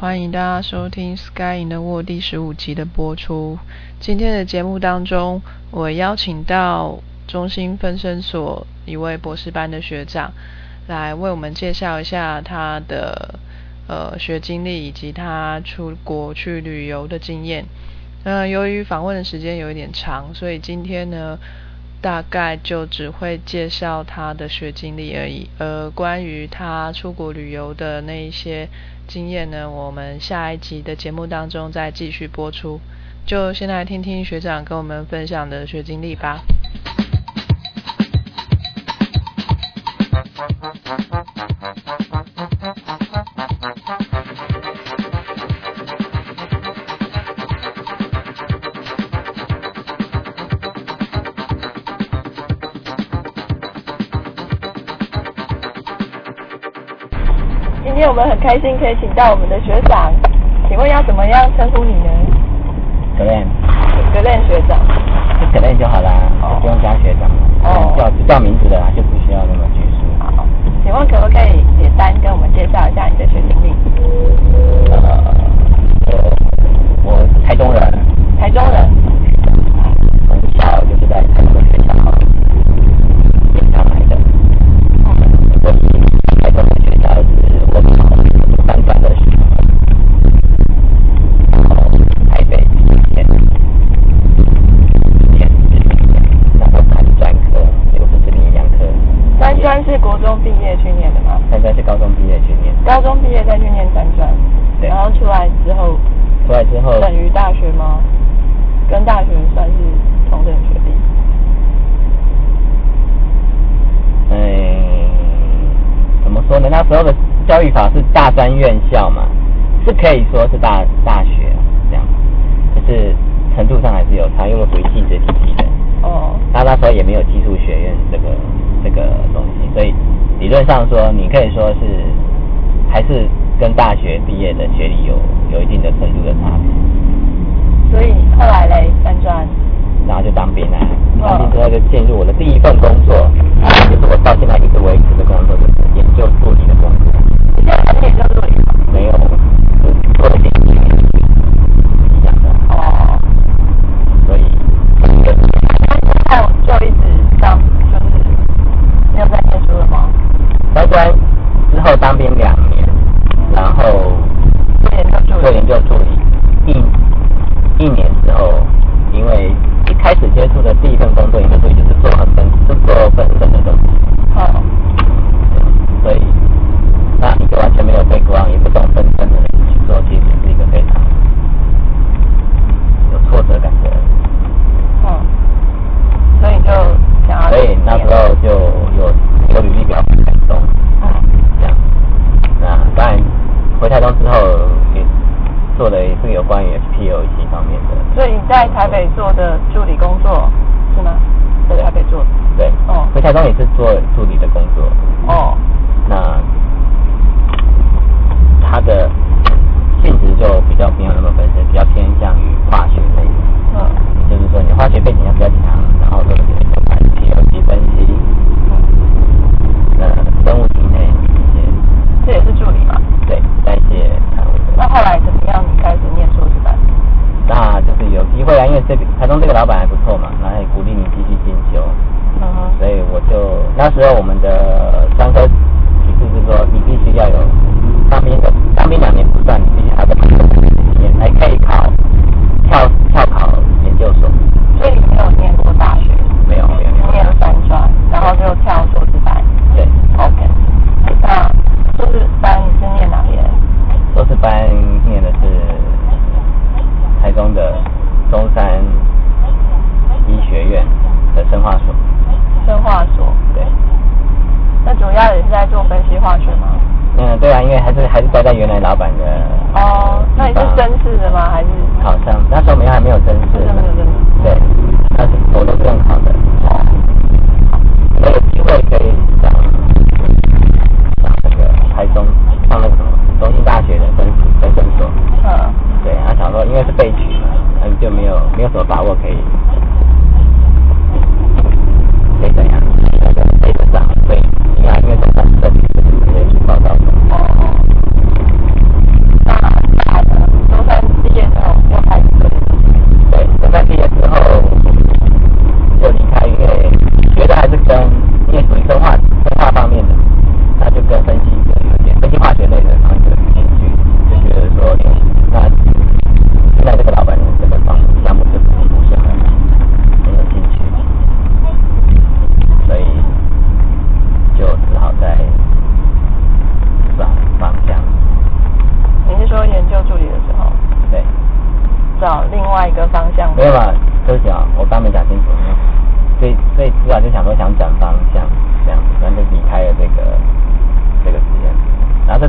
欢迎大家收听《Sky in the World》第十五集的播出。今天的节目当中，我邀请到中心分身所一位博士班的学长，来为我们介绍一下他的呃学经历以及他出国去旅游的经验。呃，由于访问的时间有一点长，所以今天呢。大概就只会介绍他的学经历而已，而关于他出国旅游的那一些经验呢，我们下一集的节目当中再继续播出。就先来听听学长跟我们分享的学经历吧。开心可以请到我们的学长，请问要怎么样称呼你呢？格练，格练学长，就格练就好啦，不用加学长，哦，叫叫名字的啦，说呢？那时候的。教育法是大专院校嘛，是可以说是大大学这样，可是程度上还是有差，因为属于技职体系的。哦。他那时候也没有技术学院这个这个东西，所以理论上说，你可以说是还是跟大学毕业的学历有有一定的程度的差别。所以后来嘞，三专。然后就当兵了，当兵之后就进入我的第一份工作，就是我到现在一直维持的工作，就是研究助理的工作。现在还是研究助？没有，做的点一样的。哦。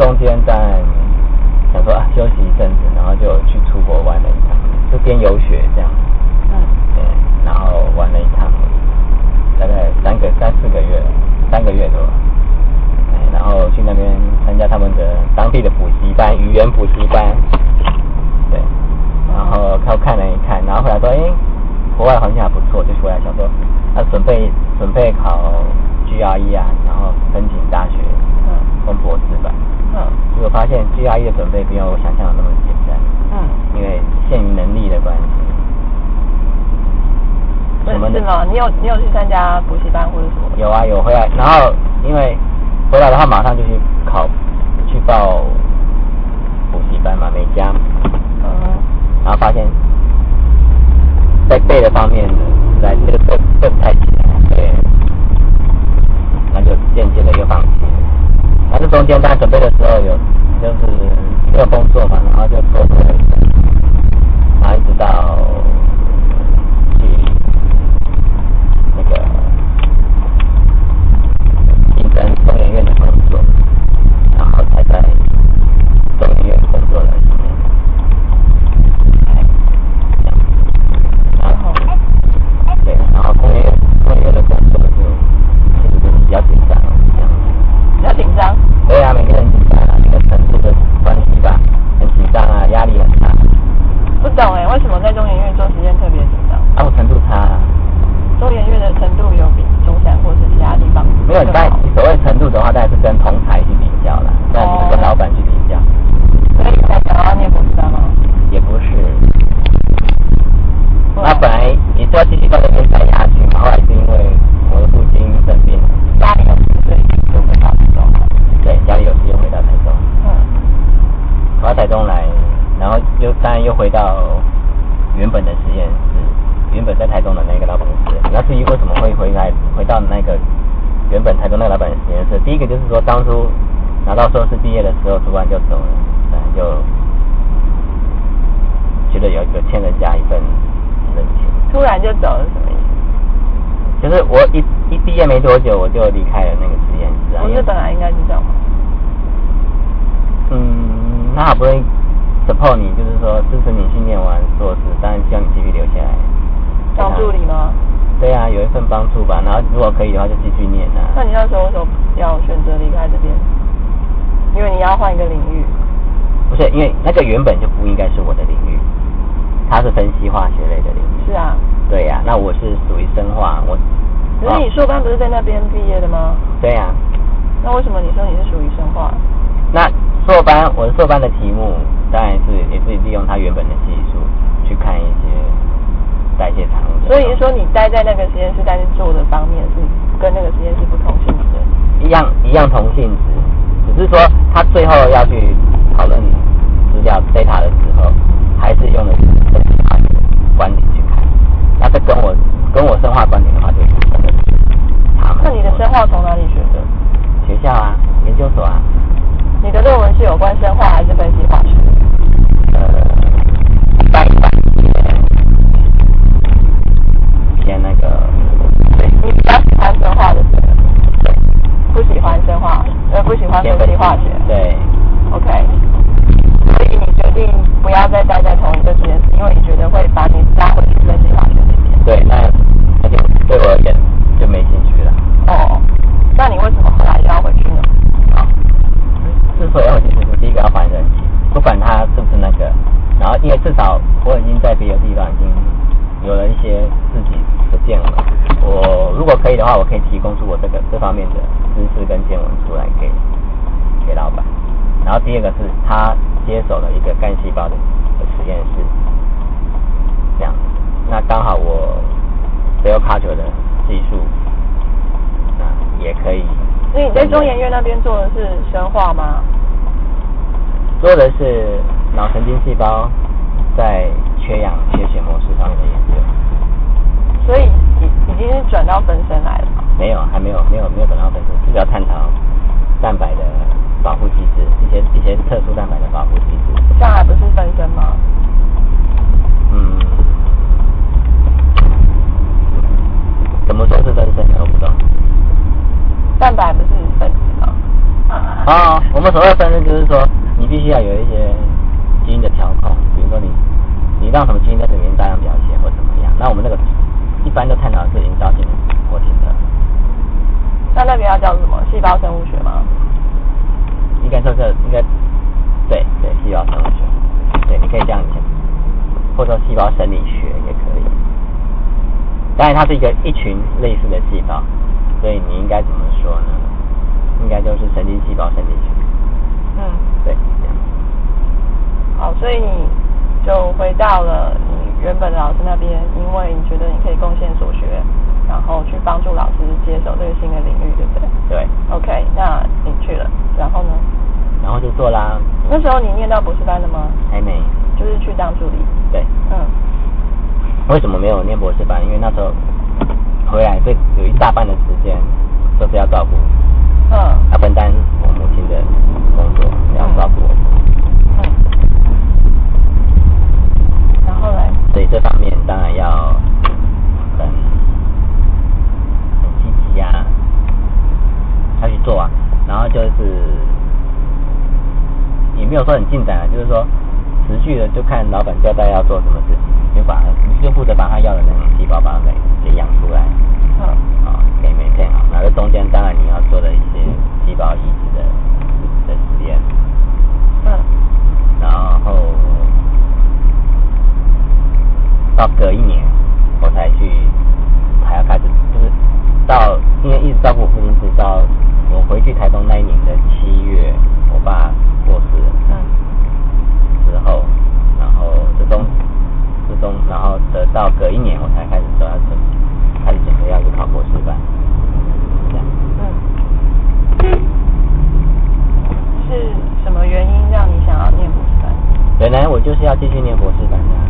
中间在想说啊休息一阵子，然后就去出国玩了一趟，这边有雪这样，嗯，对，然后玩了一趟，大概三个三四个月，三个月多，然后去那边参加他们的当地的补习班，语言补习班，对，然后看了看一看，然后回来说，哎，国外环境还不错，就回来想说，啊准备准备考 GRE 啊，然后申请大学，嗯，攻博士吧。嗯，结果发现 GRE 的准备没有我想象的那么简单，嗯，因为限于能力的关系。什么是吗？你有你有去参加补习班或者什么？有啊，有回来，然后因为回来的话，马上就去考。去报补习班嘛，没加，嗯，然后发现，在背的方面，在这个背背不太起来，对，那就间接的又放弃。那这中间在准备的时候有，就是要工作嘛，然后就做了一下，然后一直到去那个竞争中研院的工作。然后才在中医院工作了一年，然后对，然后中医院中医院的工作就其实就是比较紧张，这样比较紧张。对啊，每个人紧张啊，这个程度的关系吧，很紧张啊，压力很大。不懂哎，为什么在中研院做实验特别紧张？啊，我程度差。中研院的程度有比中山或是其他地方？没有，但所谓程度的话，当然是跟同才去比较了，但不是跟老板去比较。所以才想要念博士班吗？也不是。那本来你说继续到那边待下去，后来是因为我的父亲生病，家里有事，所以就回到台中。对，家里有事又回到台中。嗯。回到台中来，然后又当然又回到原本的实验室。原本在台中的那个老板公司，那至于为什么会回来回到那个原本台中那个老板实验室，第一个就是说当初拿到硕士毕业的时候，突然就走了，就觉得有有欠人家一份人情。突然就走了什么意思？就是我一一毕业没多久，我就离开了那个实验室。不是本来应该是这样吗？嗯，那好不容易 support 你，就是说支持你去念完硕士，当然希望你继续留下来。当助理吗？对啊，有一份帮助吧。然后如果可以的话，就继续念啊。那你那时候为什么要选择离开这边？因为你要换一个领域。不是，因为那个原本就不应该是我的领域，它是分析化学类的领域。是啊。对呀，那我是属于生化，我。可是你硕班不是在那边毕业的吗？对呀。那为什么你说你是属于生化？那硕班，我的硕班的题目当然是也是利用它原本的技术去看一些。代谢产物。所以说你待在那个实验室，但是做的方面是跟那个实验室不同性质。一样一样同性质，只是说他最后要去讨论资料 data 的时候，还是用的是生化观点去看。那这跟我跟我生化观点的话，就真的是他们。那你的生化从哪里学的？学校啊，研究所啊。你的论文是有关生化还是分析化学？呃，一半一半。那个，你比较喜欢生化的，不喜欢生化，呃，不喜欢分析化学。对，OK。所以你决定不要再待在同一个实验室，因为你觉得会把你拉回去分析化学那边。对，那那就对我而言就没兴趣了。哦，那你为什么后来要回去呢？啊，之所以要回去，就是第一个要还人情，不管他是不是那个，然后因为至少我已经在别的地方已经。有了一些自己的见闻，我如果可以的话，我可以提供出我这个这方面的知识跟见闻出来给给老板。然后第二个是他接手了一个干细胞的实验室，这样，那刚好我 cell culture 的技术啊也可以。所以你在中研院那边做的是生化吗？做的是脑神经细胞在。缺氧、缺血模式上面的研究，所以已已经是转到分身来了？没有，还没有，没有，没有转到分身，是要探讨蛋白的保护机制，一些一些特殊蛋白的保护机制。这样还不是分身吗？嗯，怎么说是分身？我不懂。蛋白不是分子吗？啊，我们所谓的分身就是说，你必须要有一些基因的调控，比如说你。你让什么基因在里面大量表现或怎么样？那我们那个一般都探讨的是营造性的活性的。那那个要叫什么？细胞生物学吗？应该说是应该对对细胞生物学，对，你可以这样讲，或者说细胞生理学也可以。当然，它是一个一群类似的细胞，所以你应该怎么说呢？应该就是神经细胞生理学。嗯，对，这样。好，所以你就回到了你原本的老师那边，因为你觉得你可以贡献所学，然后去帮助老师接手这个新的领域，对不对？对，OK，那你去了，然后呢？然后就做啦，那时候你念到博士班了吗？还没。就是去当助理。对，嗯为什么没有念博士班？因为那时候回来，这有一大半的时间都是要照顾，嗯要分担我母亲的工作，要照顾我。嗯。然后嘞？所以这方面当然要很很积极啊，要去做啊。然后就是也没有说很进展啊，就是说持续的就看老板交代要做什么事情，就把你就负责把他要的那种细胞把它给给养出来，嗯啊，给没骗好。然后中间当然你要做的一些细胞移植的的实验，嗯然后到隔一年我才去，还要开始，就是到因为一直照顾父亲，直到我回去台东那一年的七月，我爸过世了嗯之后，然后这中这中，然后得到隔一年我才开始说要准开始准备要去考博士班，这样。嗯。是什么原因让你想要念博士班？本来我就是要继续念博士班的啊、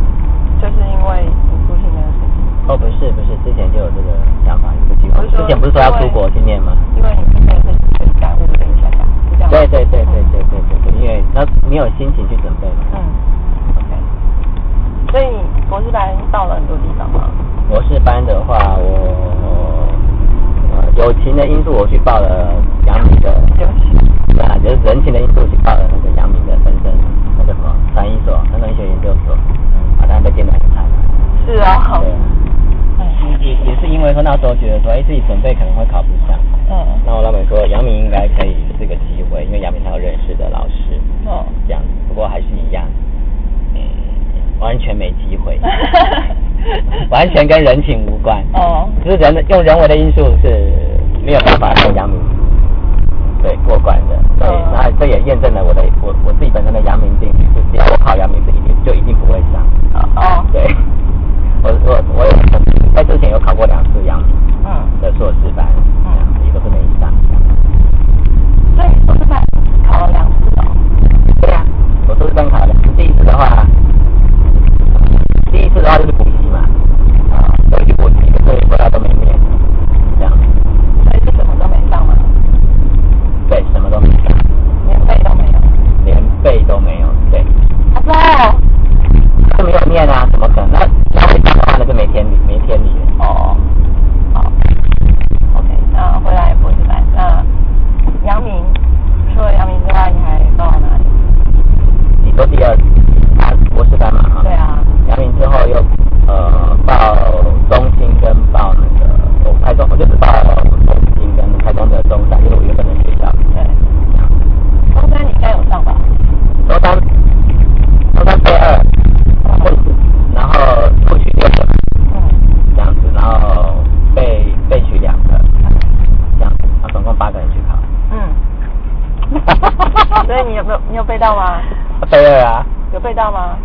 就是因为你父亲那个事情。哦，不是不是，之前就有这个想法，有个计划。不是说要出国去念吗？因为你父亲的事情所以感悟了一下下，是这样吗对对对对对对对对，因为那你有心情去准备吗。嗯，OK。所以你博士班到了很多地方吗？博士班的话，我呃友情的因素我去报了杨迪的，对不起。对啊，就是人情的因素我去报了那个阳明的分身那个什么传医所，那个医学研究所，啊，当然被电得很惨了。是啊。对啊。也说那时候觉得说，哎，自己准备可能会考不上。嗯那我老板说，杨明应该可以是个机会，因为杨明他有认识的老师，哦。这样子。不过还是一样，嗯，完全没机会，完全跟人情无关。哦只是人的用人为的因素是没有办法让杨明对过关的。对，哦那这也验证了我的我我自己本身的阳明定律，是我考阳明是一定就一定不会上。哦。对，我我我有在之前有考过两次阳明嗯。的硕士班，嗯这样也都是没上。所以博士班考了两次哦。对啊，我硕士班考了两次，第一次的话，第一次的话就是补习嘛，啊，我去补习，所以回来都没念，这样，所以是什么都没上吗？对，什么都没上，免费都没有。连背都没有，对，好吧。就没有念啊，怎么可能？那那会上的话，那就没天理，没天理了。哦。好。OK，那回来博士班，那阳明除了阳明之外，你还报了哪里？你说第二啊博士班嘛，哈对啊。阳明之后又呃报中心跟报那个我台中，我就只报中心跟台中的中山，就是我原本的学校。对。中山你应该有上吧？中山中山备二，或者是然后录取六个嗯。这样子，然后备备取两个这样子，啊总共八个人去考。嗯。所以你有没有你有背到吗？备二啊，有背到吗？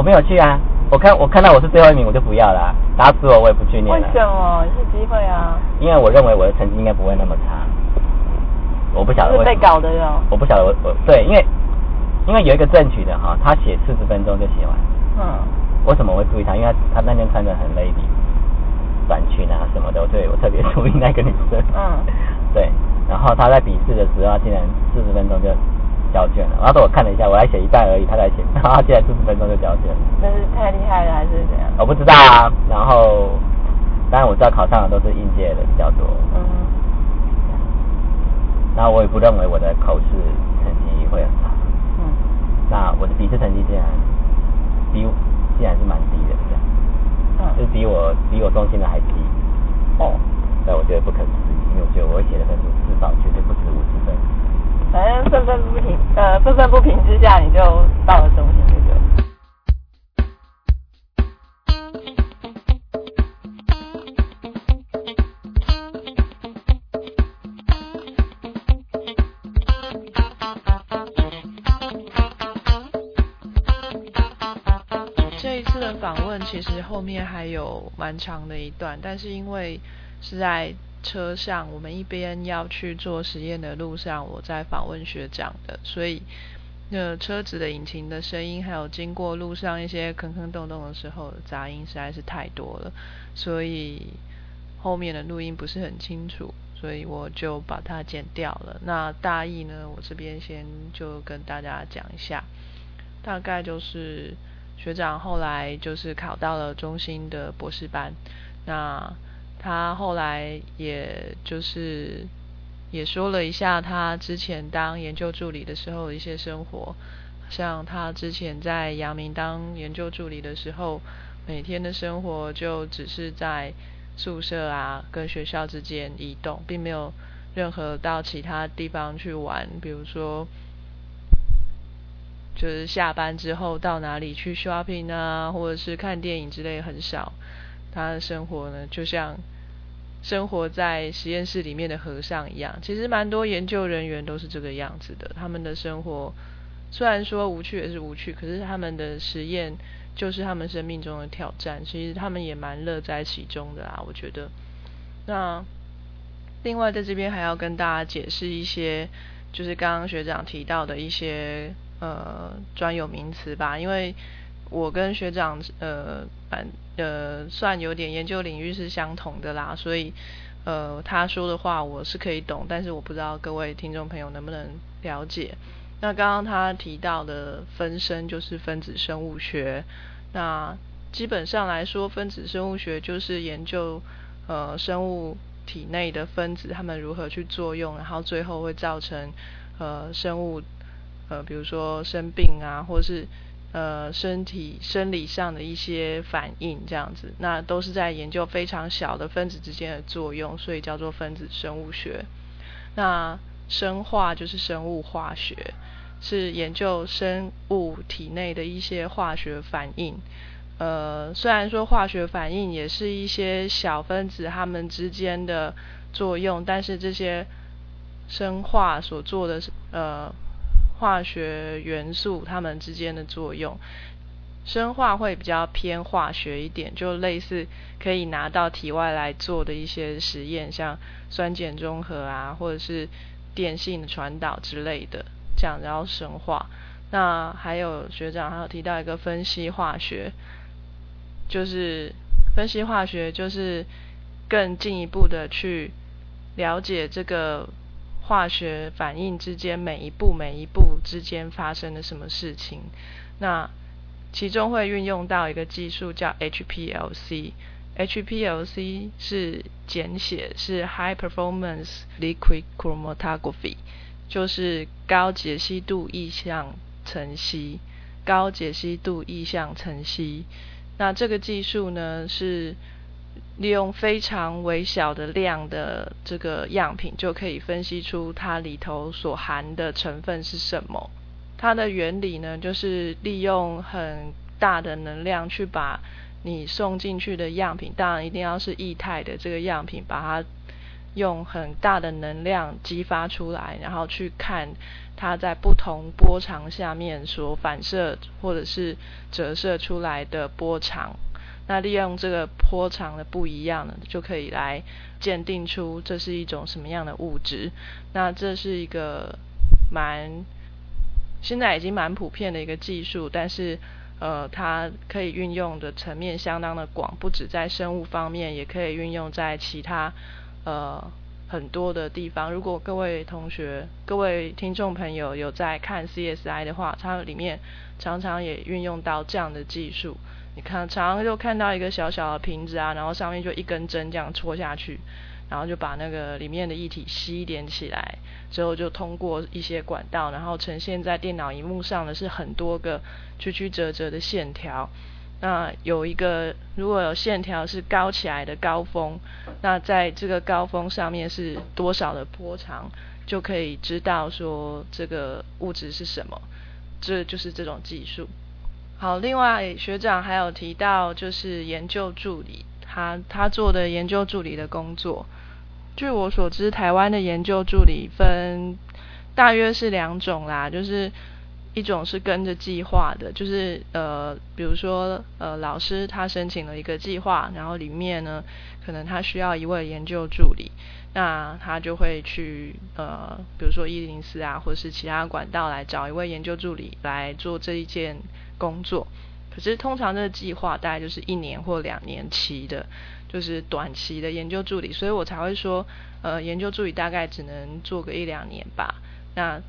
我没有去啊，我看我看到我是最后一名，我就不要了啊、打死我我也不去念为了。什么？是机会啊。因为我认为我的成绩应该不会那么差，我不晓得是被搞的哟。我不晓得我我对，因为因为有一个正取的哈，他写四十分钟就写完，嗯。为什么我会注意他？因为他他那天穿的很 lady，短裙啊什么的，对我特别注意那个女生。嗯。对，然后他在笔试的时候，他竟然四十分钟就交卷了。然后说我看了一下，我还写一半而已，他才写，然后他竟然四十分钟就交卷了。那是太厉害了还是怎样？我不知道啊，然后当然我知道考上的都是应届的比较多，嗯。然后我也不认为我的口试成绩会很差。嗯。那我的笔试成绩竟然比我竟然是蛮低的，这样，就是嗯。比我比我中心的还低。哦。但我觉得不可思议，因为我觉得我会写的分数至少绝对不止五十分。反正愤愤不平，呃，愤愤不平之下，你就到了中心这个。这一次的访问其实后面还有蛮长的一段，但是因为是在车上，我们一边要去做实验的路上，我在访问学长的，所以那车子的引擎的声音，还有经过路上一些坑坑洞洞的时候，杂音实在是太多了，所以后面的录音不是很清楚，所以我就把它剪掉了。那大意呢，我这边先就跟大家讲一下，大概就是学长后来就是考到了中心的博士班，那。他后来也就是也说了一下他之前当研究助理的时候一些生活，像他之前在阳明当研究助理的时候，每天的生活就只是在宿舍啊跟学校之间移动，并没有任何到其他地方去玩，比如说就是下班之后到哪里去 shopping 啊，或者是看电影之类很少。他的生活呢，就像生活在实验室里面的和尚一样。其实蛮多研究人员都是这个样子的。他们的生活虽然说无趣也是无趣，可是他们的实验就是他们生命中的挑战。其实他们也蛮乐在其中的啊，我觉得。那另外在这边还要跟大家解释一些，就是刚刚学长提到的一些呃专有名词吧，因为。我跟学长呃，反呃算有点研究领域是相同的啦，所以呃他说的话我是可以懂，但是我不知道各位听众朋友能不能了解。那刚刚他提到的分身就是分子生物学，那基本上来说，分子生物学就是研究呃生物体内的分子，它们如何去作用，然后最后会造成呃生物呃比如说生病啊，或是。呃，身体生理上的一些反应，这样子，那都是在研究非常小的分子之间的作用，所以叫做分子生物学。那生化就是生物化学，是研究生物体内的一些化学反应。呃，虽然说化学反应也是一些小分子它们之间的作用，但是这些生化所做的呃。化学元素它们之间的作用，生化会比较偏化学一点，就类似可以拿到体外来做的一些实验，像酸碱中和啊，或者是电信传导之类的，这样然后生化。那还有学长还有提到一个分析化学，就是分析化学就是更进一步的去了解这个。化学反应之间每一步每一步之间发生了什么事情？那其中会运用到一个技术叫 HPLC。HPLC 是简写，是 High Performance Liquid Chromatography，就是高解析度意向层析。高解析度意向层析。那这个技术呢是。利用非常微小的量的这个样品，就可以分析出它里头所含的成分是什么。它的原理呢，就是利用很大的能量去把你送进去的样品，当然一定要是液态的这个样品，把它用很大的能量激发出来，然后去看它在不同波长下面所反射或者是折射出来的波长。那利用这个波长的不一样呢，就可以来鉴定出这是一种什么样的物质。那这是一个蛮现在已经蛮普遍的一个技术，但是呃，它可以运用的层面相当的广，不止在生物方面，也可以运用在其他呃很多的地方。如果各位同学、各位听众朋友有在看 CSI 的话，它里面常常也运用到这样的技术。你看，常常就看到一个小小的瓶子啊，然后上面就一根针这样戳下去，然后就把那个里面的液体吸点起来，之后就通过一些管道，然后呈现在电脑荧幕上的是很多个曲曲折折的线条。那有一个如果有线条是高起来的高峰，那在这个高峰上面是多少的波长，就可以知道说这个物质是什么。这就是这种技术。好，另外学长还有提到，就是研究助理，他他做的研究助理的工作。据我所知，台湾的研究助理分大约是两种啦，就是一种是跟着计划的，就是呃，比如说呃，老师他申请了一个计划，然后里面呢，可能他需要一位研究助理，那他就会去呃，比如说一零四啊，或是其他管道来找一位研究助理来做这一件工作。可是通常这个计划大概就是一年或两年期的，就是短期的研究助理，所以我才会说，呃，研究助理大概只能做个一两年吧。那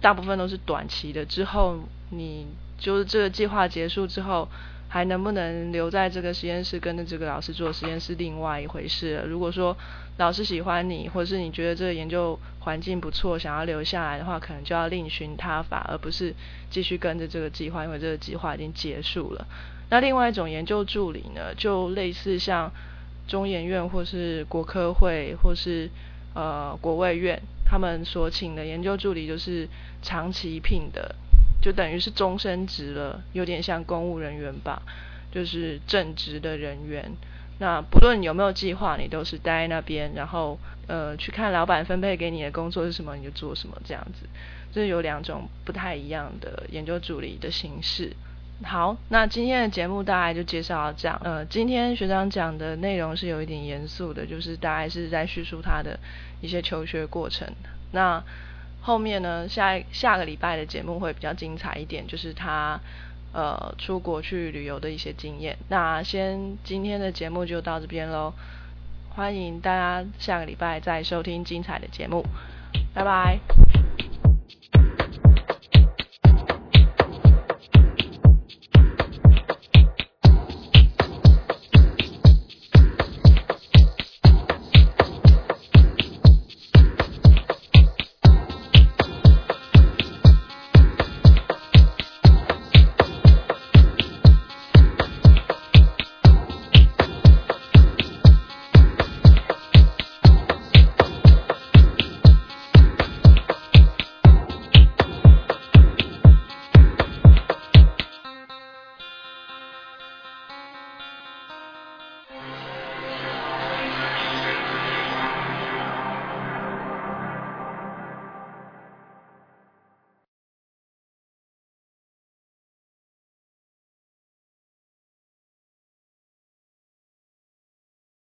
大部分都是短期的，之后你就是这个计划结束之后，还能不能留在这个实验室跟着这个老师做实验是另外一回事了。如果说老师喜欢你，或者是你觉得这个研究环境不错，想要留下来的话，可能就要另寻他法，而不是继续跟着这个计划，因为这个计划已经结束了。那另外一种研究助理呢，就类似像中研院或是国科会或是呃国卫院。他们所请的研究助理就是长期聘的，就等于是终身职了，有点像公务人员吧，就是正职的人员。那不论有没有计划，你都是待那边，然后呃去看老板分配给你的工作是什么，你就做什么这样子。这是有两种不太一样的研究助理的形式。好，那今天的节目大概就介绍到这样。呃，今天学长讲的内容是有一点严肃的，就是大概是在叙述他的一些求学过程。那后面呢，下下个礼拜的节目会比较精彩一点，就是他呃出国去旅游的一些经验。那先今天的节目就到这边喽，欢迎大家下个礼拜再收听精彩的节目，拜拜。